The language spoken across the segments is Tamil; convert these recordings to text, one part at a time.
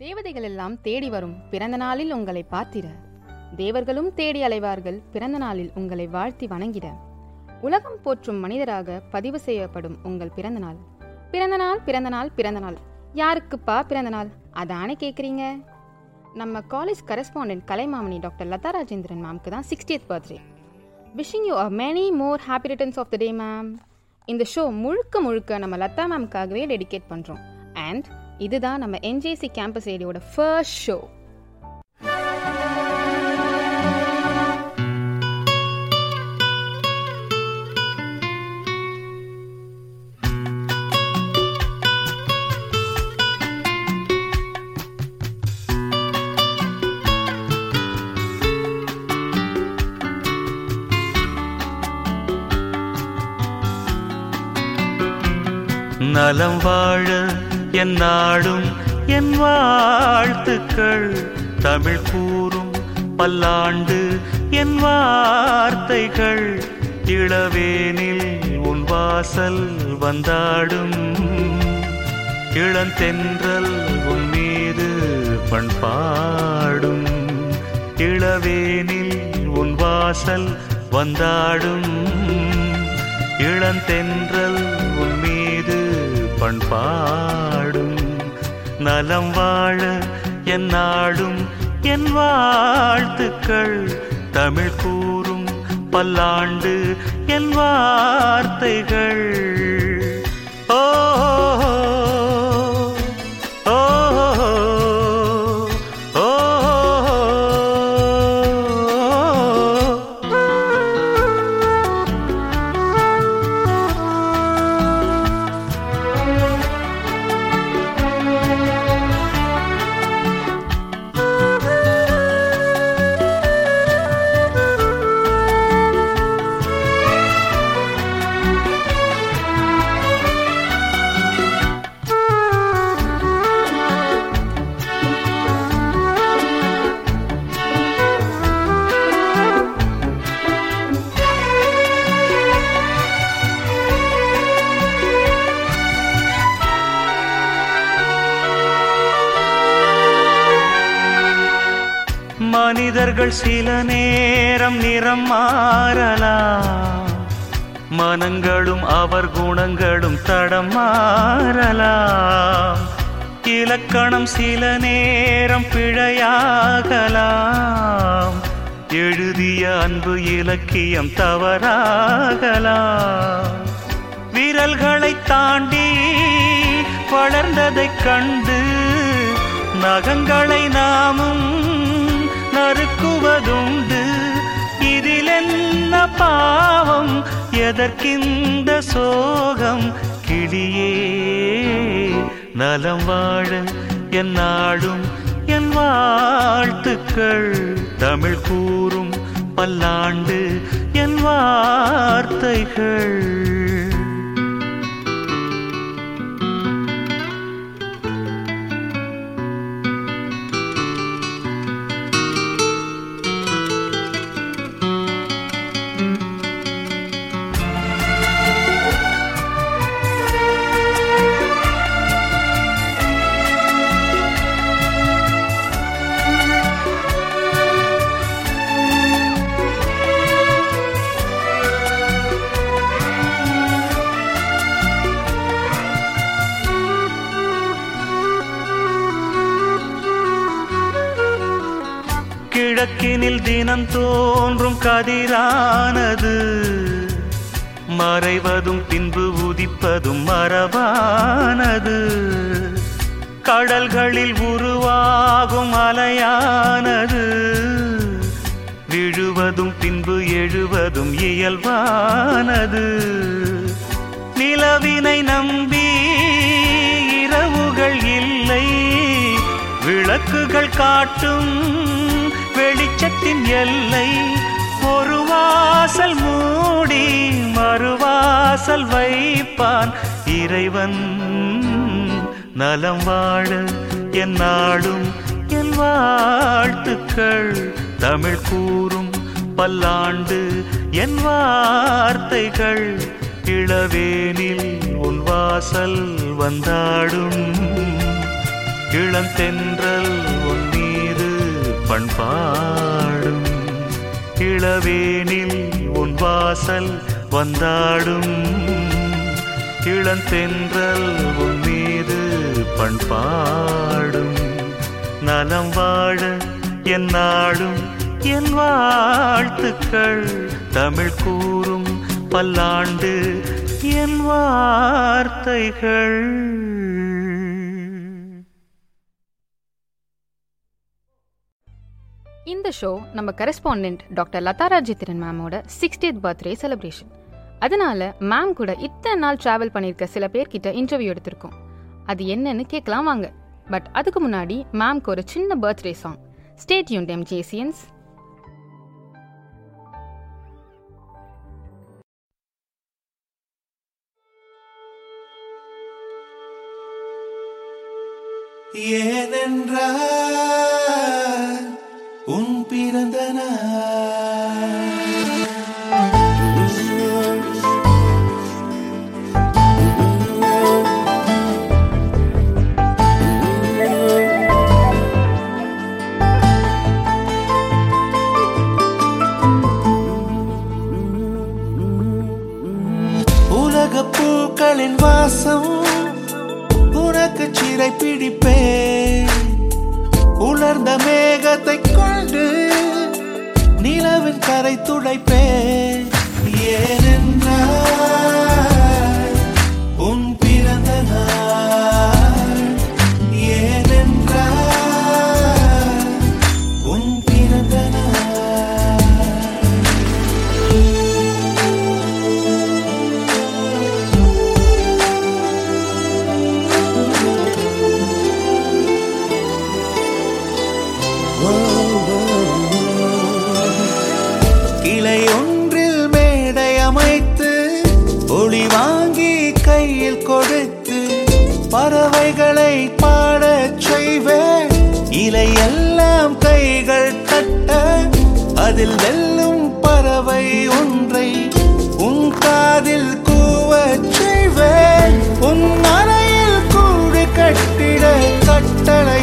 தேவதைகள் எல்லாம் தேடி வரும். பிறந்த நாளில் உங்களை பார்த்திட. தேவர்களும் தேடி அலைவார்கள். பிறந்த நாளில் உங்களை வாழ்த்தி வணங்கிட. உலகம் போற்றும் மனிதராக பதிவு செய்யப்படும் உங்கள் பிறந்த நாள். பிறந்த நாள் பிறந்த நாள் பிறந்த நாள். யாருக்குப்பா பிறந்த நாள்? அதானே கேட்குறீங்க நம்ம college correspondent Kalaimamani doctor Latha Rajendran மேம்க்கு தான் sixtieth birthday wishing you a many more happy returns of the day ma'am இந்த ஷோ முழுக்க முழுக்க நம்ம லதா மேம்காகவே டெடிகேட் பண்ணுறோம் அண்ட் இதுதான் நம்ம என்ஜேசி கேம்பஸ் ஏரியோட ஃபர்ஸ்ட் ஷோ நலம் வாழ என் நாடும் என் வாழ்த்துக்கள். தமிழ் கூறும் பல்லாண்டு என் வார்த்தைகள். இளவேனில் உன் வாசல் வந்தாடும். இளந்தென்றல் உன் மீது பண்பாடும். இளவேனில் உன் வாசல் வந்தாடும். இளந்தென்றல் உன் மீது பண்பாடும். நலம் வாழ என் நாடும் என் வாழ்த்துக்கள். தமிழ் கூறும் பல்லாண்டு என் வார்த்தைகள். மனிதர்கள் சில நேரம் நிறம் மாறலாம். மனங்களும் அவர் குணங்களும் தடம் மாறலாம். இலக்கணம் சில நேரம் பிழையாகலாம். எழுதிய அன்பு இலக்கியம் தவறாகலாம். விரல்களை தாண்டி வளர்ந்ததைக் கண்டு நகங்களை நாமும் நறுக்குவதுண்டு இதில் என்ன பாவம்? எதற்கிந்த சோகம்? கிளியே நலம் வாழ என் நாடும் என் வாழ்த்துக்கள். தமிழ் கூறும் பல்லாண்டு என் வார்த்தைகள். கிழக்கினில் தினம் தோன்றும் கதிரானது. மறைவதும் பின்பு உதிப்பதும் மரபானது. கடல்களில் உருவாகும் அலையானது. விழுவதும் பின்பு எழுவதும் இயல்பானது. நிலவினை நம்பி இரவுகள் இல்லை. விளக்குகள் காட்டும் வெளிச்சத்தின் எல்லை. ஒரு வாசல் மூடி மறுவாசல் வைப்பான். இறைவன் நலம் வாழ என் நாடும் என் வாழ்த்துக்கள். தமிழ் கூறும் பல்லாண்டு என் வார்த்தைகள். இளவேனில் உன் வாசல் வந்தாடும். இளந்தென்றல் உன் பண்பாடும் இளவேனில் உன் வாசல் வந்தாடும். இளந்தென்றல் உன் மீது பண்பாடும் நலம் வாழ என் நாடும் என் வாழ்த்துக்கள் தமிழ் கூறும் பல்லாண்டு என் வார்த்தைகள். இந்த ஷோ நம்ம கரஸ்பாண்டன்ட் டாக்டர் லதா ராஜேந்திரன் மேமோட சிக்ஸ்டியத் பர்த்டே செலிப்ரேஷன் அதனால மேம் கூட இத்தனை நாள் டிராவல் பண்ணியிருக்க சில பேர்கிட்ட இன்டர்வியூ எடுத்திருக்கோம். அது என்னன்னு கேட்கலாம் வாங்க. பட் அதுக்கு முன்னாடி மேம்க்கு ஒரு சின்ன பர்த்டே சாங் ஸ்டேட் யூன் டெம் ஜேசியன்ஸ் ஏனென்றால் பூக்களின் வாசம் உனக்கு சிறை பிடிப்பேன். உலர்ந்த மேகத்தை கொண்டு நிலவின் கரை துடைப்பேன். பாடல்களை பாடச் செய்வேன். இலை எல்லாம் கைகள் தட்ட அதில் வெல்லும் பறவை ஒன்றை உன் காதில் கூவச் செய்வேன். உன் அறையில் கூடு கட்டிட கட்டளை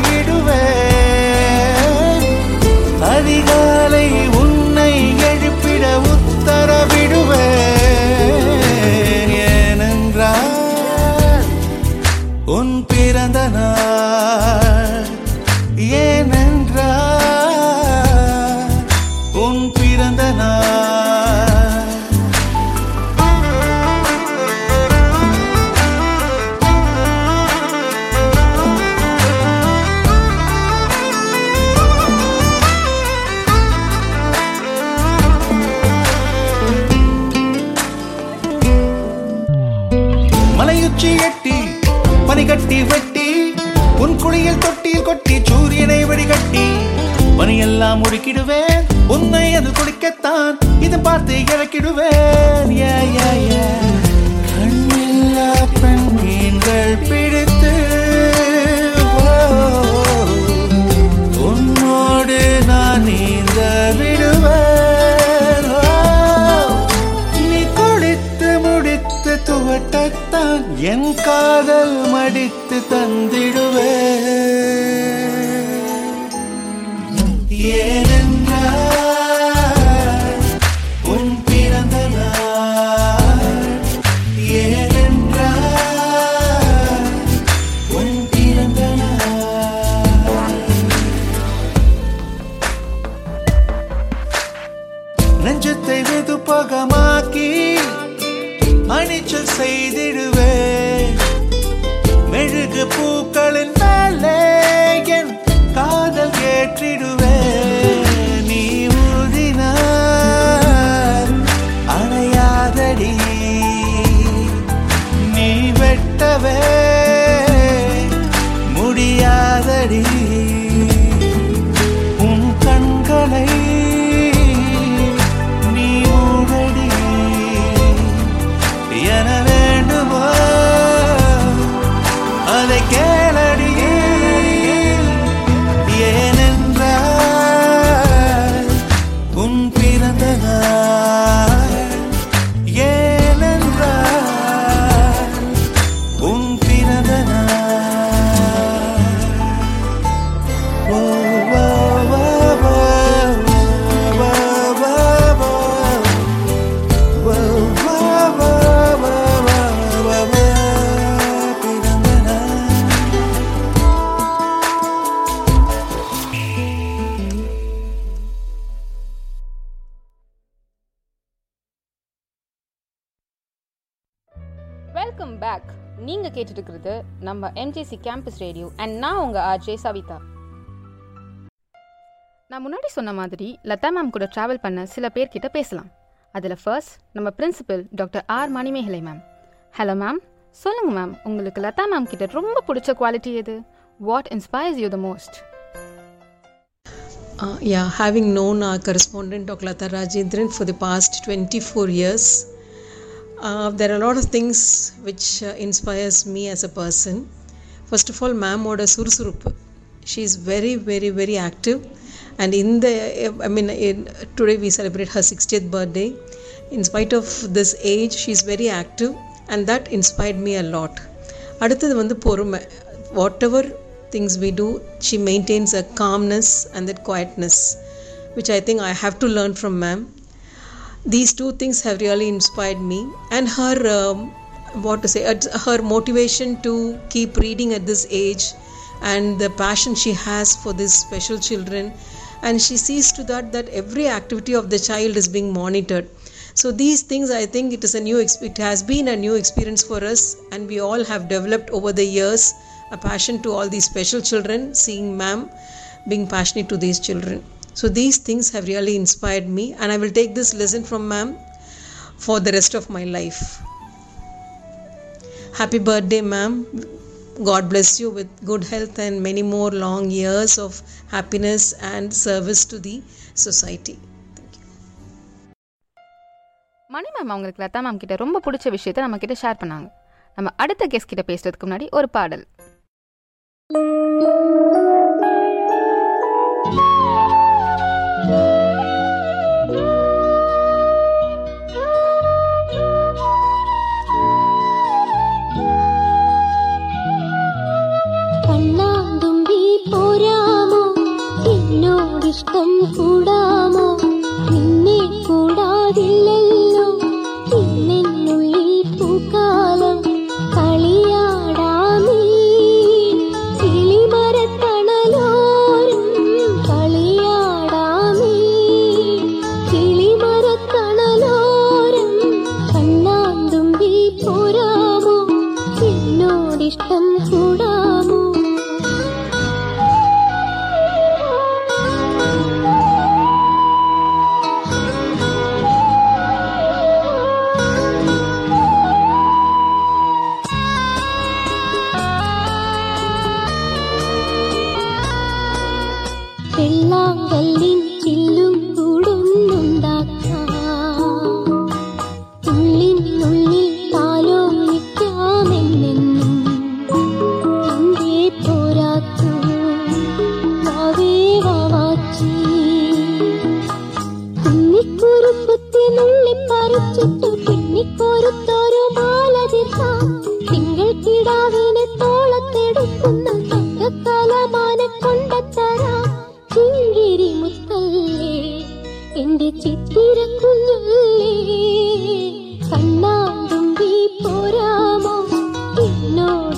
இதை பார்த்து இறக்கிடுவேன். கண்ணில்லா பெண் மீன்கள் பிடித்து oh, உன்னோடு நான் நீந்த விடுவேன் oh, நீ குளித்து முடித்து துவட்டத்தான் என் காதல் மடித்து கேட்டுட்டு இருக்கிறது நம்ம எம்ஜேசி கேம்பஸ் ரேடியோ அண்ட் நான் உங்க ஆர்ஜே சவிதா. நான் முன்னாடி சொன்ன மாதிரி லதா மேம் கூட ட்ராவல் பண்ண சில பேர்கிட்ட பேசலாம். அதில் ஃபர்ஸ்ட் நம்ம principal doctor R Manimekalai ma'am hello ma'am சொல்லுங்க மேம் உங்களுக்கு லதா மேம் கிட்ட ரொம்ப பிடிச்ச குவாலிட்டி எது? What inspires you the most yeah having known our our correspondent Dr. Lata Rajendran for the past 24 years, uh, there are a lot of things which uh, inspires me as a person. First of all, ma'am oda surusurupu. She is very, very, very active. And in the, I mean, in, today we celebrate her 60th birthday. In spite of this age, she is very active, and that inspired me a lot. அடுத்தது வந்து பொறுமை whatever things we do, she maintains a calmness and that quietness, which I think I have to learn from ma'am. these two things have really inspired me, and her um, what to say, uh, her motivation to keep reading at this age, and the passion she has for these special children, and she sees to that that every activity of the child is being monitored. So these things, I think, it is a new. It has been a new experience for us, and we all have developed over the years a passion to all these special children, seeing ma'am being passionate to these children. So these things have really inspired me, and I will take this lesson from ma'am for the rest of my life. Happy birthday, ma'am. God bless you with good health and many more long years of happiness and service to the society. Mani ma'am அவங்களுக்கு லதா மேம் கிட்ட ரொம்ப பிடிச்ச விஷயத்த நம்ம கிட்ட ஷேர் பண்ணாங்க நம்ம அடுத்த கெஸ்ட் கிட்ட பேசுறதுக்கு முன்னாடி ஒரு பாடல் कष्टं हूडा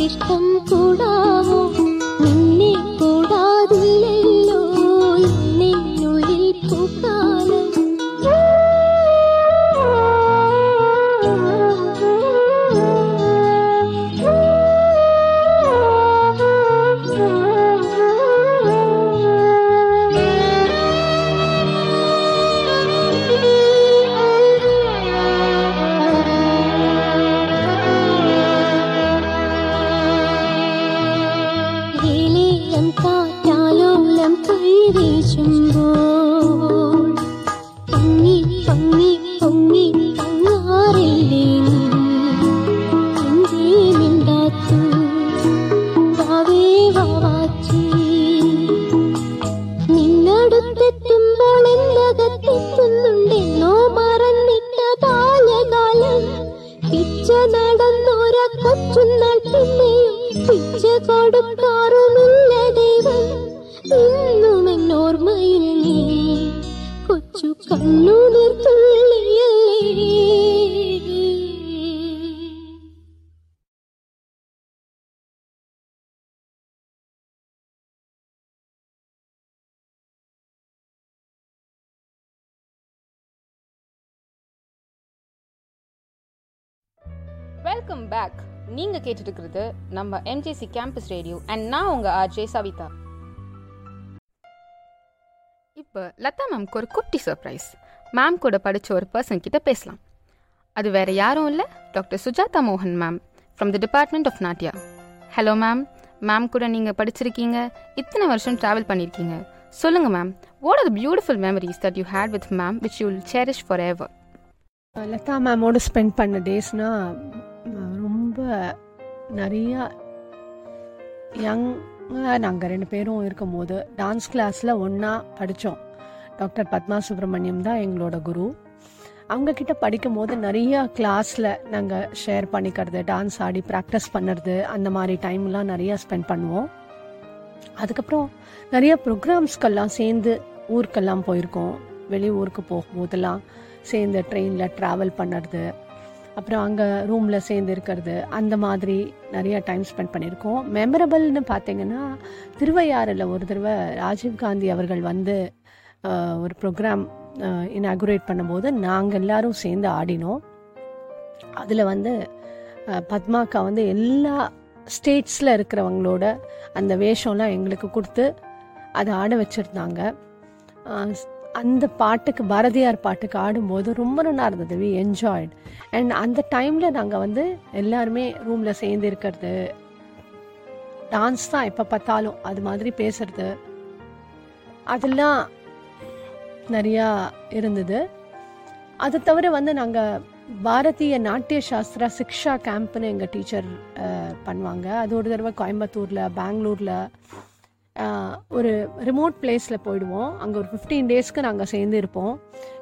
Kingdom. வெல்கம் பேக் நீங்க கேட்டுட்டு இருக்கிறது நம்ம எம்ஜிசி கேம்பஸ் ரேடியோ அண்ட் நான் உங்க ஆர்ஜே சவிதா. இப்போ லதா மேம்க்கு ஒரு குட்டி சர்ப்ரைஸ் மேம் கூட படிச்ச ஒரு பர்சன் கிட்ட பேசலாம். அது வேற யாரும் இல்லை டாக்டர் சுஜாதா மோகன் ma'am from the department of Natya hello ma'am ma'am கூட நீங்கள் படிச்சிருக்கீங்க இத்தனை வருஷம் ட்ராவல் பண்ணியிருக்கீங்க சொல்லுங்கள் ma'am what are the beautiful memories that you had with ma'am which you will cherish forever Latha மேமோட spend பண்ண டேஸ்னால் ரொம்ப நிறையா யங்காக நாங்கள் ரெண்டு பேரும் இருக்கும்போது டான்ஸ் கிளாஸில் ஒன்றா படித்தோம் டாக்டர் பத்மா சுப்பிரமணியம் தான் எங்களோட குரு. அவங்கக்கிட்ட படிக்கும் போது நிறைய கிளாஸில் நாங்கள் ஷேர் பண்ணிக்கிறது டான்ஸ் ஆடி ப்ராக்டிஸ் பண்ணுறது அந்த மாதிரி டைம்லாம் நிறையா ஸ்பெண்ட் பண்ணுவோம். அதுக்கப்புறம் நிறைய ப்ரோக்ராம்ஸ்க்கெல்லாம் சேர்ந்து ஊருக்கெல்லாம் போயிருக்கோம். வெளி ஊருக்கு போகும்போதெல்லாம் சேர்ந்து ட்ரெயினில் ட்ராவல் பண்ணுறது. அப்புறம் அங்கே ரூமில் சேர்ந்து இருக்கிறது அந்த மாதிரி நிறைய டைம் ஸ்பெண்ட் பண்ணியிருக்கோம். மெமரபிள்னு பார்த்தீங்கன்னா திருவையாறில் ஒரு தடவை ராஜீவ்காந்தி அவர்கள் வந்து ஒரு ப்ரோக்ராம் இனாகுரேட் பண்ணும்போது நாங்கள் எல்லாரும் சேர்ந்து ஆடினோம். அதில் வந்து பத்மாக்கா வந்து எல்லா ஸ்டேட்ஸில் இருக்கிறவங்களோட அந்த வேஷம்லாம் எங்களுக்கு கொடுத்து அதை ஆட வச்சுருந்தாங்க. அந்த பாட்டுக்கு பாரதியார் பாட்டுக்கு ஆடும்போது ரொம்ப நல்லா இருந்தது. வி என்ஜாய்ட் அண்ட் அந்த டைமில் நாங்கள் வந்து எல்லாருமே ரூமில் சேர்ந்து இருக்கிறது. டான்ஸ் தான் எப்போ பார்த்தாலும் அது மாதிரி பேசுறது. அதெல்லாம் நிறையா இருந்தது. அது தவிர வந்து நாங்கள் பாரதிய நாட்டிய சாஸ்திரா சிக்ஷா கேம்ப்னு எங்கள் டீச்சர் பண்ணுவாங்க. அது ஒரு தடவை கோயம்புத்தூரில் பெங்களூரில் ஒரு ரிமோட் பிளேஸில் போயிடுவோம். அங்கே ஒரு ஃபிஃப்டீன் டேஸ்க்கு நாங்கள் சேர்ந்து இருப்போம்.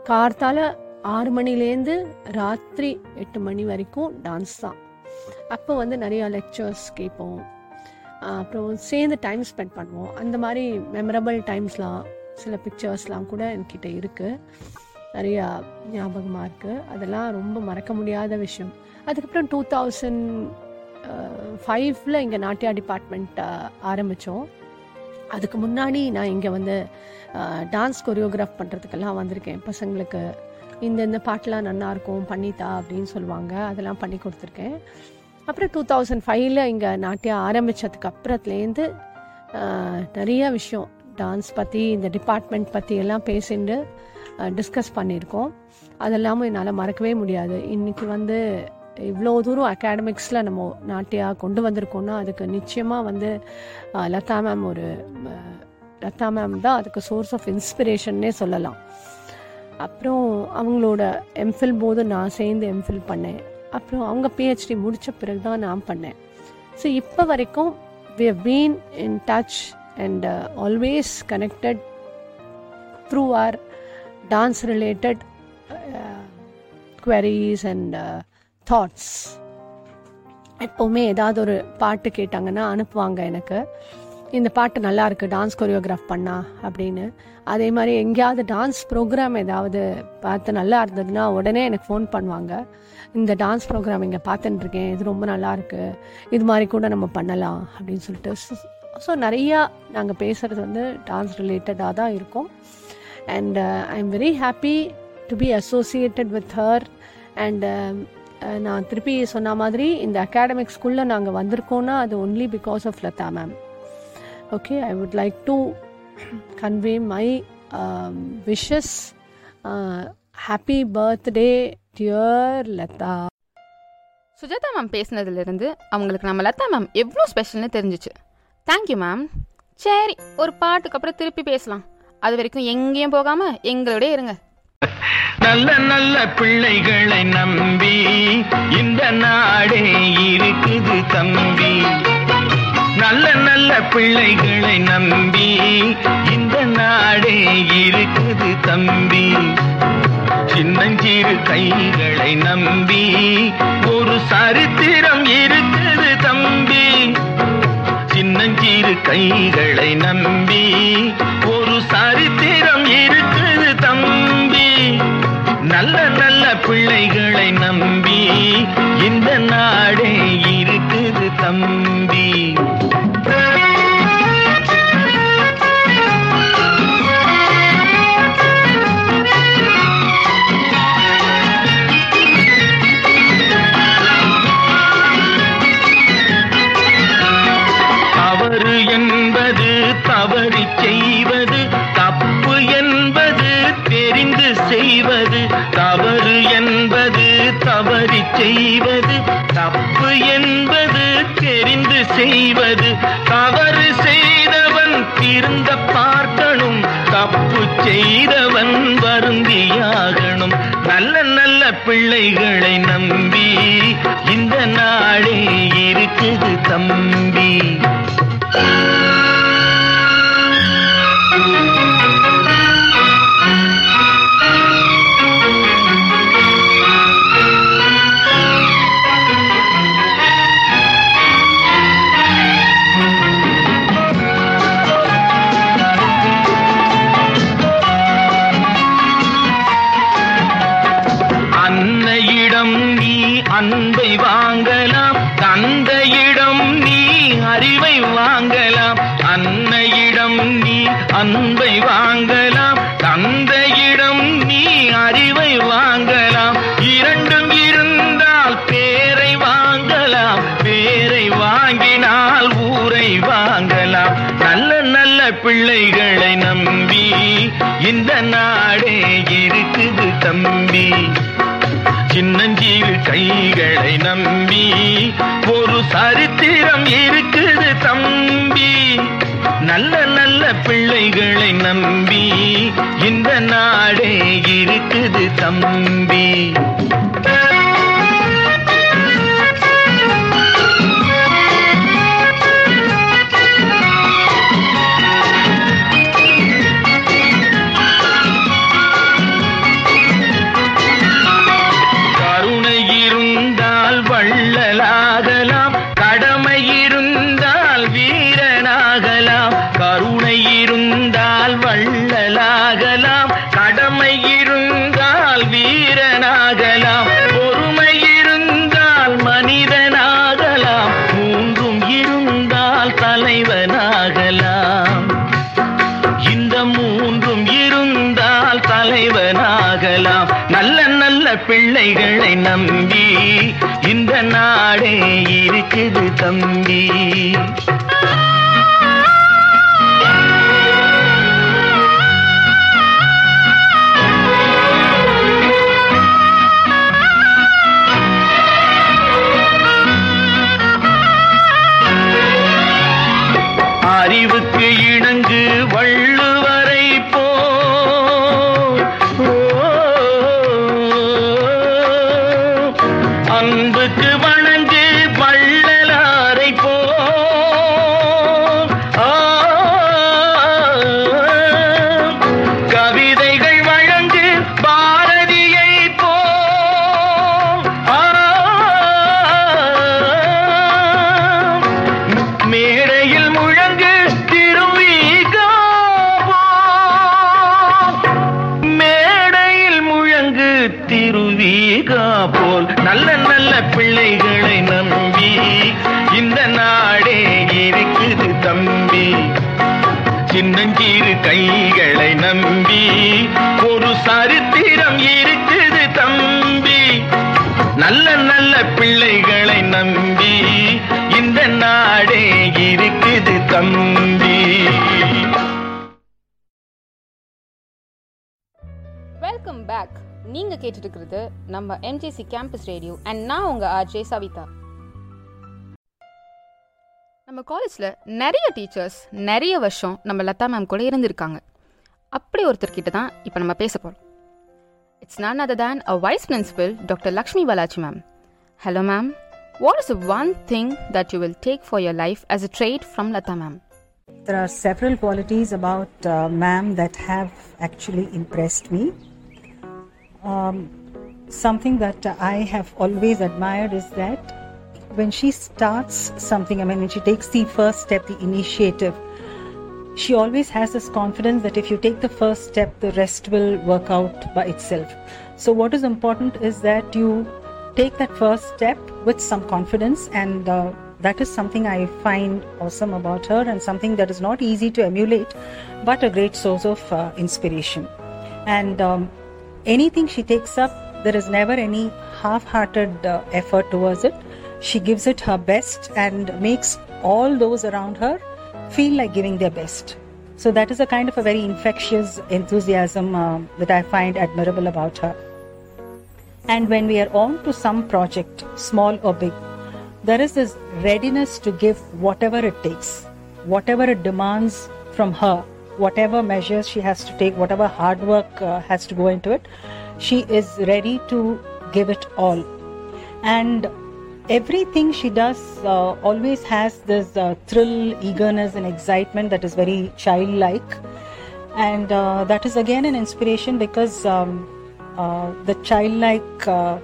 கார்த்தால ஆறு மணிலேருந்து ராத்திரி எட்டு மணி வரைக்கும் டான்ஸ் தான். அப்போ வந்து நிறையா லெக்சர்ஸ் கேட்போம். அப்புறம் சேர்ந்து டைம் ஸ்பெண்ட் பண்ணுவோம். அந்த மாதிரி மெமரபிள் டைம்ஸ்லாம் சில பிக்சர்ஸ்லாம் கூட என்கிட்ட இருக்குது நிறையா ஞாபகமாக இருக்குது அதெல்லாம் ரொம்ப மறக்க முடியாத விஷயம். அதுக்கப்புறம் டூ தௌசண்ட் ஃபைவ்ல இங்கே நாட்டியா டிபார்ட்மெண்ட் ஆரம்பித்தோம் அதுக்கு முன்னாடி நான் இங்கே வந்து டான்ஸ் கொரியோகிராஃப் பண்ணுறதுக்கெல்லாம் வந்திருக்கேன். பசங்களுக்கு இந்த இந்த பாட்டெலாம் நல்லாயிருக்கும் பண்ணித்தா அப்படின்னு சொல்லுவாங்க. அதெல்லாம் பண்ணி கொடுத்துருக்கேன். அப்புறம் டூ தௌசண்ட் ஃபைவ்ல இங்கே நாட்டியம் ஆரம்பித்ததுக்கு அப்புறத்துலேருந்து நிறைய விஷயம். டான்ஸ் பற்றி இந்த டிபார்ட்மெண்ட் பற்றி எல்லாம் பேசிட்டு டிஸ்கஸ் பண்ணியிருக்கோம். அதெல்லாமும் என்னால் மறக்கவே முடியாது. இன்றைக்கி வந்து இவ்வளோ தூரம் அகாடமிக்ஸில் நம்ம நாட்டியாக கொண்டு வந்திருக்கோம்னா அதுக்கு நிச்சயமாக வந்து லதா மேம் ஒரு லதா மேம் தான் அதுக்கு சோர்ஸ் ஆஃப் இன்ஸ்பிரேஷன்னே சொல்லலாம். அப்புறம் அவங்களோட எம்ஃபில் போது நான் சேர்ந்து எம்ஃபில் பண்ணேன். அப்புறம் அவங்க பிஹெச்டி முடித்த பிறகு தான் நான் பண்ணேன். ஸோ இப்போ வரைக்கும் we have been in touch and always connected through our dance related queries and thoughts எப்போவுமே ஏதாவது ஒரு பாட்டு கேட்டாங்கன்னா அனுப்புவாங்க எனக்கு. இந்த பாட்டு நல்லா இருக்கு டான்ஸ் கொரியோகிராஃப் பண்ணா அப்படின்னு. அதே மாதிரி எங்கேயாவது டான்ஸ் ப்ரோக்ராம் ஏதாவது பார்த்து நல்லா இருந்ததுன்னா உடனே எனக்கு ஃபோன் பண்ணுவாங்க. இந்த டான்ஸ் ப்ரோக்ராம் இங்கே பார்த்துட்டுருக்கேன் இது ரொம்ப நல்லா இருக்கு இது மாதிரி கூட நம்ம பண்ணலாம் அப்படின்னு சொல்லிட்டு. ஸோ நிறையா நாங்கள் பேசுகிறது வந்து டான்ஸ் ரிலேட்டடாக தான் இருக்கும். And I am very happy to be associated with her and நான் திருப்பி சொன்ன மாதிரி இந்த அகாடமிக் ஸ்கூலில் நாங்கள் வந்திருக்கோன்னா அது only because of Latha ma'am okay I would like to convey my wishes happy birthday dear Latha. Sujatha ma'am பேசினதுலேருந்து அவங்களுக்கு நம்ம லதா மேம் எவ்வளோ ஸ்பெஷல்னு தெரிஞ்சிச்சு. தேங்க்யூ மேம் சரி ஒரு பாட்டுக்கு அப்புறம் திருப்பி பேசலாம். அது வரைக்கும் எங்கேயும் போகாமல் எங்களோடய இருங்க. நல்ல நல்ல பிள்ளைகளை நம்பி இந்த நாடே இருக்குது தம்பி. நல்ல நல்ல பிள்ளைகளை நம்பி இந்த நாடே இருக்குது தம்பி. சின்னஞ்சிறு கைகளை நம்பி ஒரு சரித்திரம் இருக்குது தம்பி. சின்னஞ்சிறு கைகளை நம்பி ஒரு சரித்திரம் இருக்குது தம்பி. நல்ல நல்ல பிள்ளைகளை நம்பி இந்த நாடே இருக்குது தம்பி. செய்தவன் வருந்தியாகணும். நல்ல நல்ல பிள்ளைகளை நம்பி இந்த நாளே இருக்குது தம்பி. கைகளை நம்பி ஒரு சரித்திரம் இருக்குது தம்பி. நல்ல நல்ல பிள்ளைகளை நம்பி இந்த நாடே இருக்குது தம்பி. தம்பி. இருக்கிறது நம்ம எம்ஜிசி கேம்பஸ் ரேடியோ அண்ட் நான் உங்க ஆர்ஜே சவிதா. நம்ம காலேஜில் நிறைய டீச்சர்ஸ் நிறைய வருஷம் நம்ம லதா மேம் கூட இருந்திருக்காங்க. அப்படி ஒருத்தர்கிட்ட தான் இப்போ நம்ம பேச போகிறோம் it's none other than a vice principal doctor Lakshmi Balaji ma'am hello ma'am what is one thing that you will take for your life as a trait from Latha ma'am There are several qualities about uh, ma'am that have actually impressed me. Um, something that I have always admired is that when she starts something, I mean, when she takes the first step, the initiative, she always has this confidence that if you take the first step, the rest will work out by itself. So, what is important is that you take that first step with some confidence, and uh, that is something I find awesome about her, and something that is not easy to emulate, but a great source of uh, inspiration. And um, anything she takes up, there is never any half hearted uh, effort towards it. She gives it her best and makes all those around her feel like giving their best. So that is a kind of a very infectious enthusiasm uh, that I find admirable about her. And when we are on to some project, small or big, there is this readiness to give whatever it takes, whatever it demands from her, whatever measures she has to take, whatever hard work uh, has to go into it, she is ready to give it all. And everything she does uh, always has this uh, thrill, eagerness, and excitement that is very childlike. And uh, that is again an inspiration because um, uh, the childlike uh,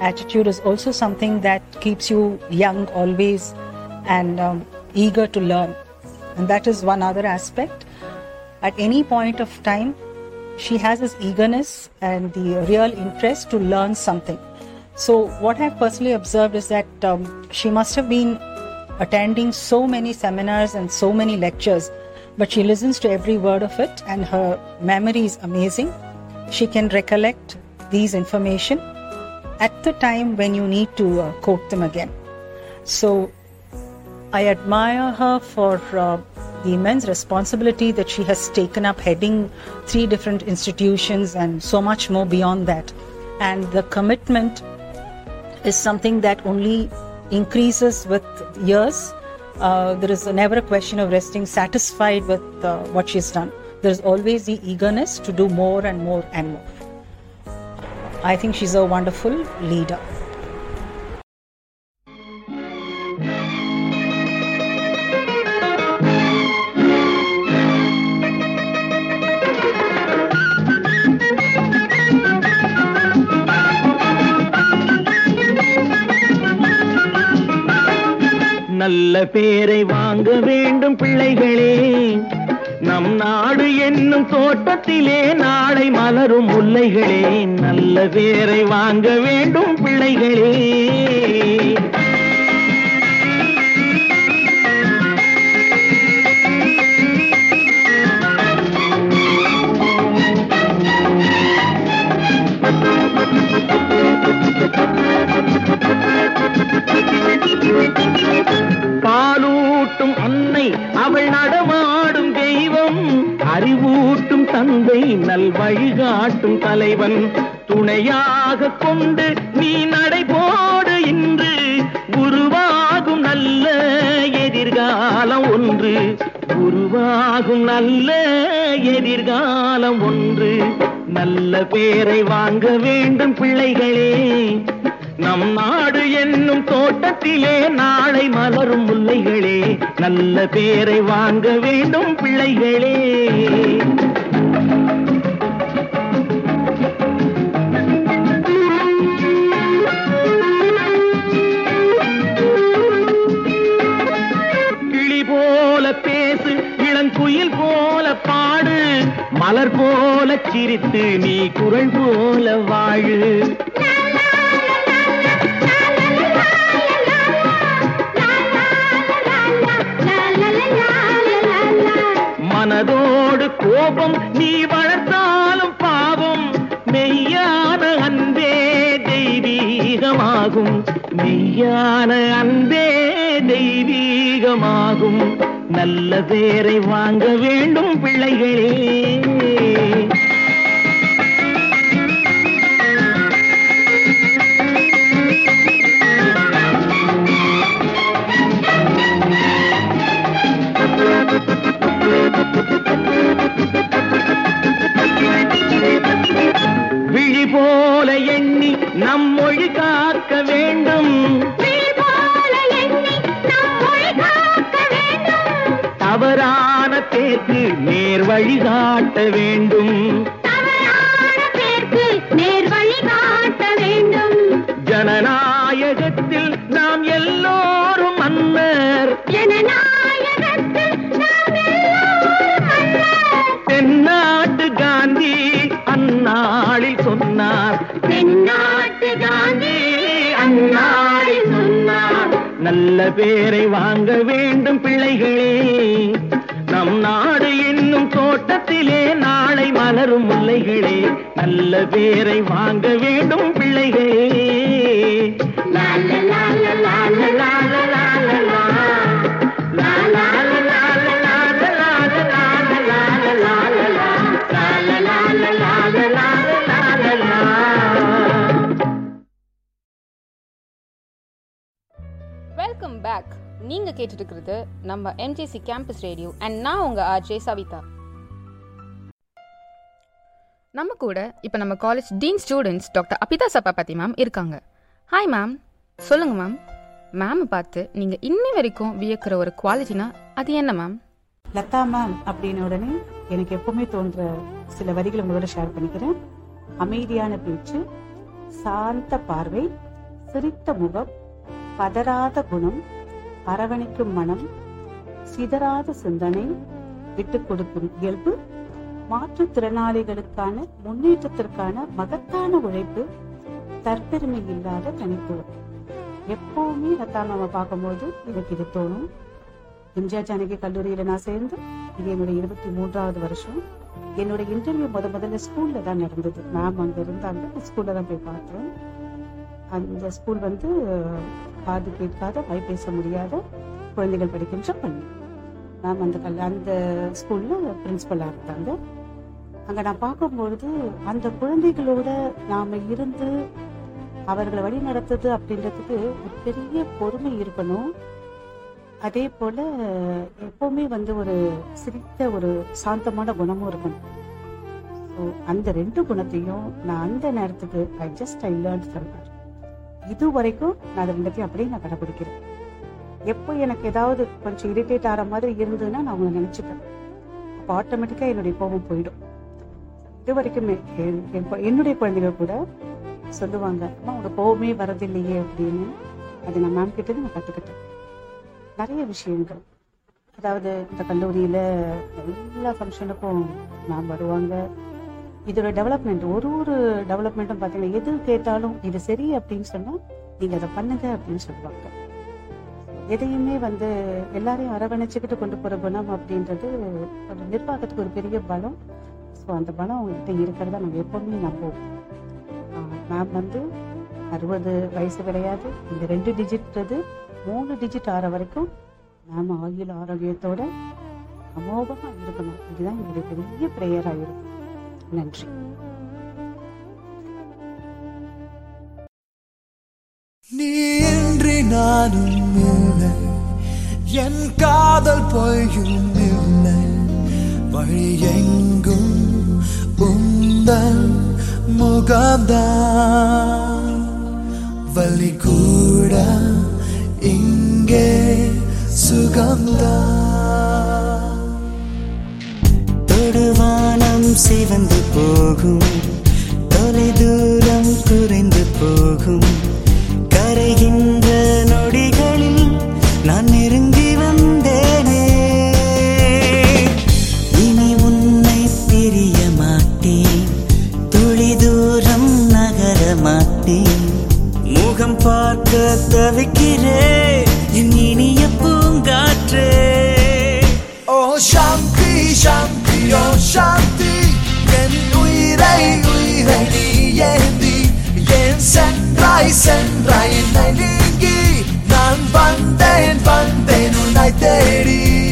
attitude is also something that keeps you young always and um, eager to learn. And that is one other aspect. At any point of time, she has this eagerness and the real interest to learn something. So, what I've personally observed is that um, she must have been attending so many seminars and so many lectures, but she listens to every word of it, and her memory is amazing. She can recollect these information at the time when you need to uh, quote them again. So, I admire her for uh, the immense responsibility that she has taken up heading three different institutions and so much more beyond that. And the commitment is something that only increases with years. Uh, there is never a question of resting satisfied with uh, what she's done. There is always the eagerness to do more and more and more. I think she's a wonderful leader. நல்ல பேரை வாங்க வேண்டும் பிள்ளைகளே. நம் நாடு என்னும் தோட்டத்திலே நாளை மலரும் முல்லைகளே. நல்ல பேரை வாங்க வேண்டும் பிள்ளைகளே. பாலூட்டும் நடமாடும் தெய்வம் அறிவூட்டும் தந்தை நல் வழிகாட்டும் தலைவன். துணையாக கொண்டு நீ நடைபோடு இன்று உருவாகும் நல்ல எதிர்காலம் ஒன்று. உருவாகும் நல்ல எதிர்காலம் ஒன்று. நல்ல பேரை வாங்க வேண்டும் பிள்ளைகளே. நம் நாடு என்னும் தோட்டத்திலே நாளை மலரும் முல்லைகளே நல்ல பேரை வாங்க வேண்டும் பிள்ளைகளே. கிளி போல பேசு இளங்குயில் போல பாடு மலர் போல சிரித்து நீ குரல் போல வாழு. மனதோடு கோபம் நீ வளர்த்தாலும் பாவம் மெய்யான அன்பே தெய்வீகமாகும். மெய்யான அன்பே தெய்வீகமாகும். நல்ல பேரை வாங்க வேண்டும் பிள்ளைகளே. போல எண்ணி நம் மொழி காக்க வேண்டும். தவறான பேருக்கு நேர் வழி காட்ட வேண்டும். ஜனநாயகத்தில் பேரை வாங்க வேண்டும் பிள்ளைகளே. நம் நாடு என்னும் தோட்டத்திலே நாளை மலரும் முல்லைகளே. நல்ல பேரை வாங்க வேண்டும் பிள்ளைகளே. பேக் நீங்க கேட்டுட்டு இருக்கிறது நம்ம எம்ஜிசி கேம்பஸ் ரேடியோ அண்ட் நான் உங்க ஆர்ஜே சவிதா. நம்ம கூட இப்போ நம்ம college dean students doctor Abitha Sabapathi ma'am இருக்காங்க. ஹாய் மேம் சொல்லுங்க மேம் மேம் பார்த்து நீங்க இன்னி வரைக்கும் வியக்கிற ஒரு குவாலிட்டினா அது என்ன மேம் லதா மேம் அப்படின்ன உடனே எனக்கு எப்பவுமே தோன்ற சில வரிகளை உங்களோட ஷேர் பண்ணிக்கிறேன். அமைதியான பேச்சு சாந்த பார்வை சிரித்த முகம் பதறாத குணம் அரவணைக்கும் மனம் சிதறாத சிந்தனை விட்டுக் கொடுக்கும் இயல்பு மாற்றுத்திறனாளிகளுக்கான முன்னேற்றத்திற்கான மகத்தான உழைப்பு தற்பெருமை இல்லாத தனித்துவம். எப்பவுமே லதா பார்க்கும்போது எனக்கு இது தோணும். எம்ஜிஆர் ஜானகி கல்லூரியில நான் சேர்ந்து இது என்னுடைய இருபத்தி மூன்றாவது வருஷம். என்னோட இன்டர்வியூ முத முதல்ல ஸ்கூல்ல தான் நடந்தது. மேம் அங்க இருந்தாங்க. ஸ்கூல்ல தான் போய் பார்த்தோம். அந்த ஸ்கூல் வந்து காது கேட்காத வாய் பேச முடியாத குழந்தைகள் படிக்கின்ற பள்ளி மேம் அந்த கல் அந்த ஸ்கூலில் பிரின்ஸிபலாக இருந்தாங்க. அங்கே நான் பார்க்கும்பொழுது அந்த குழந்தைகளோட நாம் இருந்து அவர்களை வழி நடத்துது அப்படின்றதுக்கு ஒரு பெரிய பொறுமை இருக்கணும். அதே போல் எப்போவுமே வந்து ஒரு சிரித்த ஒரு சாந்தமான குணமும் இருக்கணும். ஸோ அந்த ரெண்டு குணத்தையும் நான் அந்த நேரத்துக்கு I just I learn from her இது வரைக்கும் நான் அதை ரெண்டுத்தையும் அப்படியே நான் கடைபிடிக்கிறேன் எப்போ எனக்கு ஏதாவது கொஞ்சம் இரிட்டேட் ஆகிற மாதிரி இருந்ததுன்னா நான் அவங்களை நினச்சிப்பேன். அப்போ ஆட்டோமேட்டிக்காக என்னுடைய கோபம் போயிடும். இது வரைக்குமே என்- என் என்னுடைய குழந்தைகள் கூட சொல்லுவாங்க அம்மா உங்க கோபமே வரதில்லையே அப்படின்னு. அது நான் மேம் கிட்ட நான் கற்றுக்கிட்டேன் நிறைய விஷயங்கள். அதாவது இந்த கல்லூரியில் எல்லா ஃபங்க்ஷனுக்கும் மேம் வருவாங்க. இதோட டெவலப்மெண்ட் ஒரு ஒரு டெவலப்மெண்ட்டும் பார்த்தீங்கன்னா எது கேட்டாலும் இது சரி அப்படின்னு சொன்னால் நீங்கள் அதை பண்ணுங்க அப்படின்னு சொல்லுவாங்க. எதையுமே வந்து எல்லாரையும் அரவணைச்சுக்கிட்டு கொண்டு போகிற குணம் அப்படின்றது ஒரு நிர்வாகத்துக்கு ஒரு பெரிய பலம். ஸோ அந்த பலம் அவங்ககிட்ட இருக்கிறத நம்ம எப்போவுமே நம்புவோம். மேம் வந்து அறுபது வயசு கிடையாது. இந்த ரெண்டு டிஜிட்றது மூணு டிஜிட் ஆற வரைக்கும் மேம் ஆயுள் ஆரோக்கியத்தோட அமோகமாக இருக்கணும். இதுதான் என்னுடைய பெரிய ப்ரேயராக இருக்கும். நன்றி. நீ இன்றி நானும் இல்லை. என் காதல் பொய்யும் இல்லை. வழி எங்கும் உந்தன் முகம்தான். வலி கூட இங்கே சுகம்தான். தொடுவானம் சிவந்து போகும். தொலை தூரம் குறைந்து போகும். கரைகின்ற நொடிகளில் நான் நெருங்கி வந்தேனே. இனி உன்னை பிரிய மாட்டேன். துளி தூரம் நகர மாட்டேன். முகம் பார்க்க தவிக்கிறேன். Naizen raien nahi lingi Nan banden banden unaiteri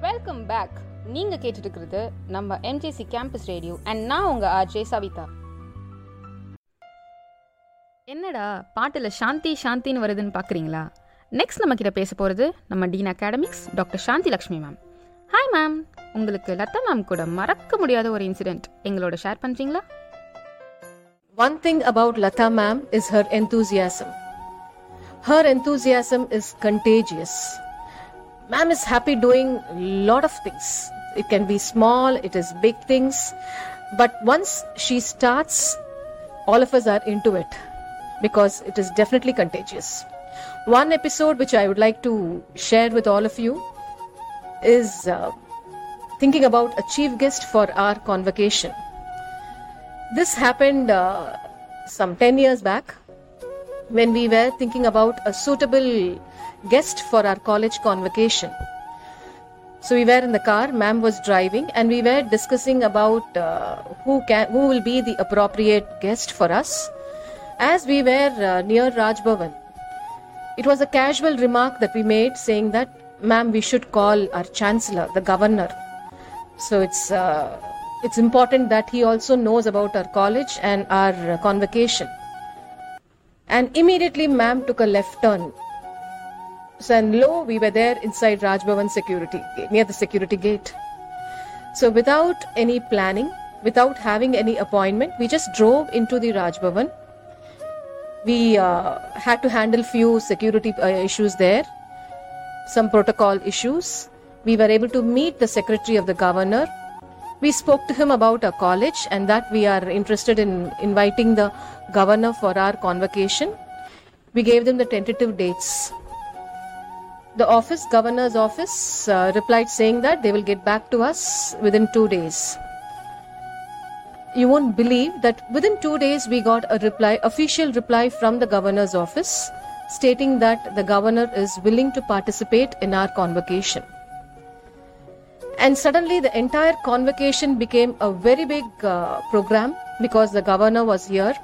welcome back நீங்க கேட்டுட்டு இருக்கிறது நம்ம எம்ஜிசி கேம்பஸ் ரேடியோ அண்ட் நான் உங்க ஆர்ஜே சவிதா. என்னடா பாட்டுல சாந்தி சாந்தின்னு வருதுன்னு பாக்குறீங்களா? நெக்ஸ்ட் நம்ம கிட்ட பேச போறது நம்ம dean academics doctor Shanthi Lakshmi ma'am hi ma'am உங்களுக்கு லதா மேம் கூட மறக்க முடியாத ஒரு இன்சிடென்ட் எங்களோட ஷேர் பண்றீங்களா? One thing about Lata ma'am is her enthusiasm. Her enthusiasm is contagious. Ma'am is happy doing lot of things. It can be small, it is big things, but once she starts, all of us are into it because it is definitely contagious. One episode which I would like to share with all of you is uh, thinking about a chief guest for our convocation. This happened uh, some 10 years back when we were thinking about a suitable guest for our college convocation. So we were in the car, ma'am was driving, and we were discussing about uh, who can who will be the appropriate guest for us. As we were uh, near Raj Bhavan, it was a casual remark that we made saying that, ma'am, we should call our chancellor, the governor. So it's uh, it's important that he also knows about our college and our convocation. And immediately, ma'am took a left turn. So, and lo, we were there inside Raj Bhavan security, near the security gate. So, without any planning, without having any appointment, we just drove into the Raj Bhavan. We uh, had to handle few security uh, issues there, some protocol issues. We were able to meet the secretary of the governor. We spoke to him about our college and that we are interested in inviting the governor for our convocation. We gave them the tentative dates. The office, governor's office, uh, replied saying that they will get back to us within two days. You won't believe that within two days we got a reply, official reply from the governor's office, stating that the governor is willing to participate in our convocation. And suddenly the entire convocation became a very big uh, program because the governor was here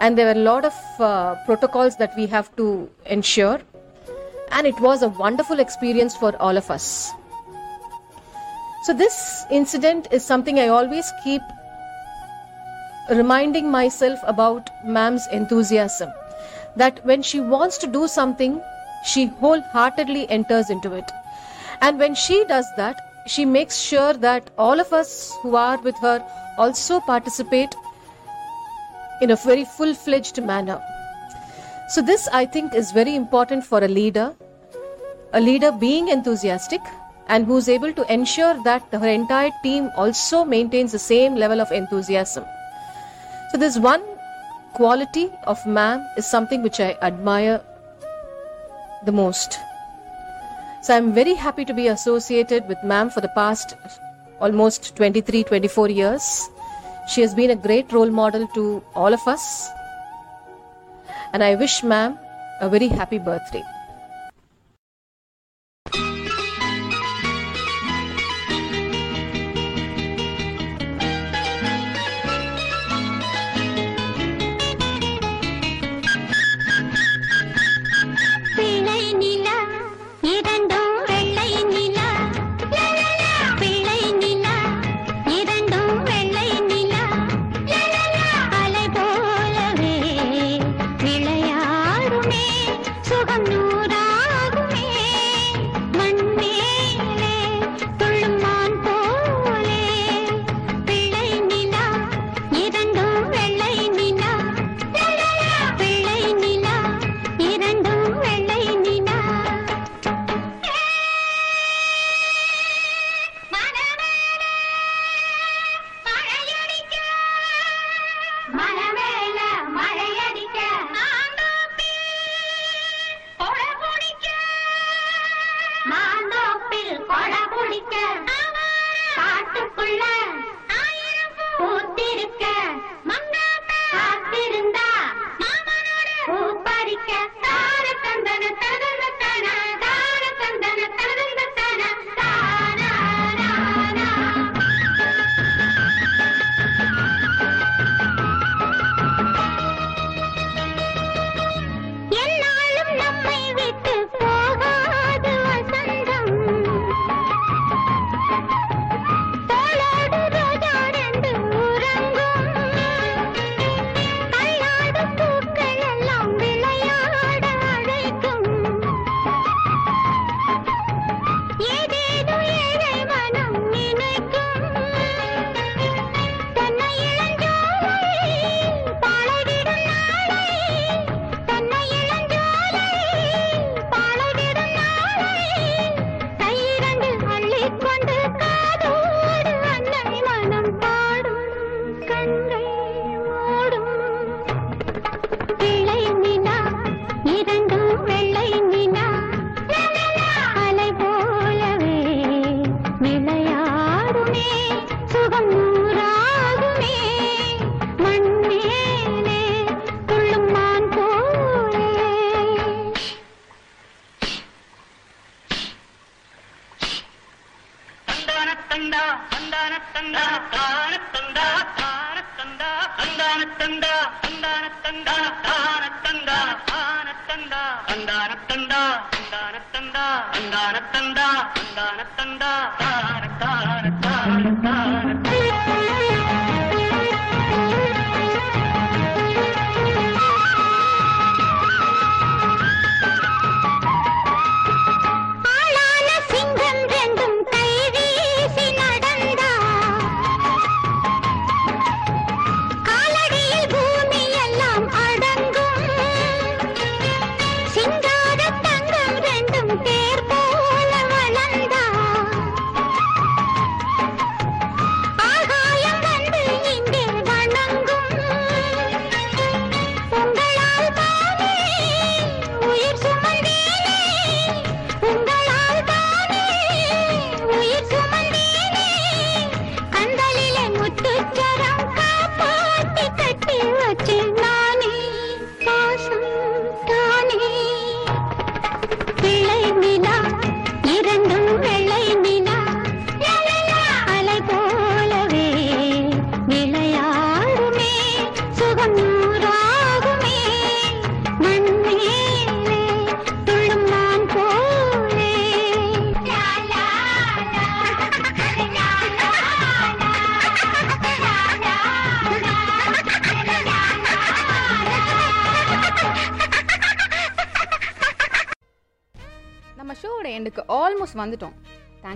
and there were a lot of uh, protocols that we have to ensure and it was a wonderful experience for all of us so this incident is something i always keep reminding myself about ma'am's enthusiasm that when she wants to do something she wholeheartedly enters into it and when she does that she makes sure that all of us who are with her also participate in a very full fledged manner. So, this I think is very important for a leader. A leader being enthusiastic and who's able to ensure that her entire team also maintains the same level of enthusiasm. So, this one quality of ma'am is something which I admire the most. So I'm very happy to be associated with ma'am for the past almost 23 24 years. She has been a great role model to all of us. And I wish ma'am a very happy birthday.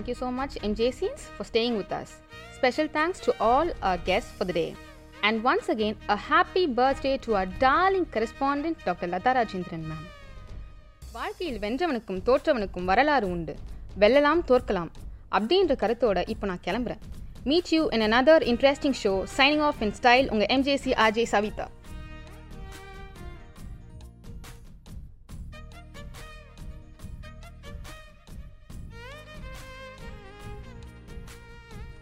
Thank you so much MJCians for staying with us special thanks to all our guest for the day and once again a happy birthday to our darling correspondent doctor Latha Rajendran ma'am வாழ்க்கையில் வென்றவனுக்கும் தோற்றவனுக்கும் வரலாறு உண்டு. வெல்லலாம் தோற்கலாம். அப்படின்ற கருத்தோட இப்போ நான் கிளம்புறேன். Meet you in another interesting show signing off in style உங்கள் எம்ஜேசி ஆஜே சவிதா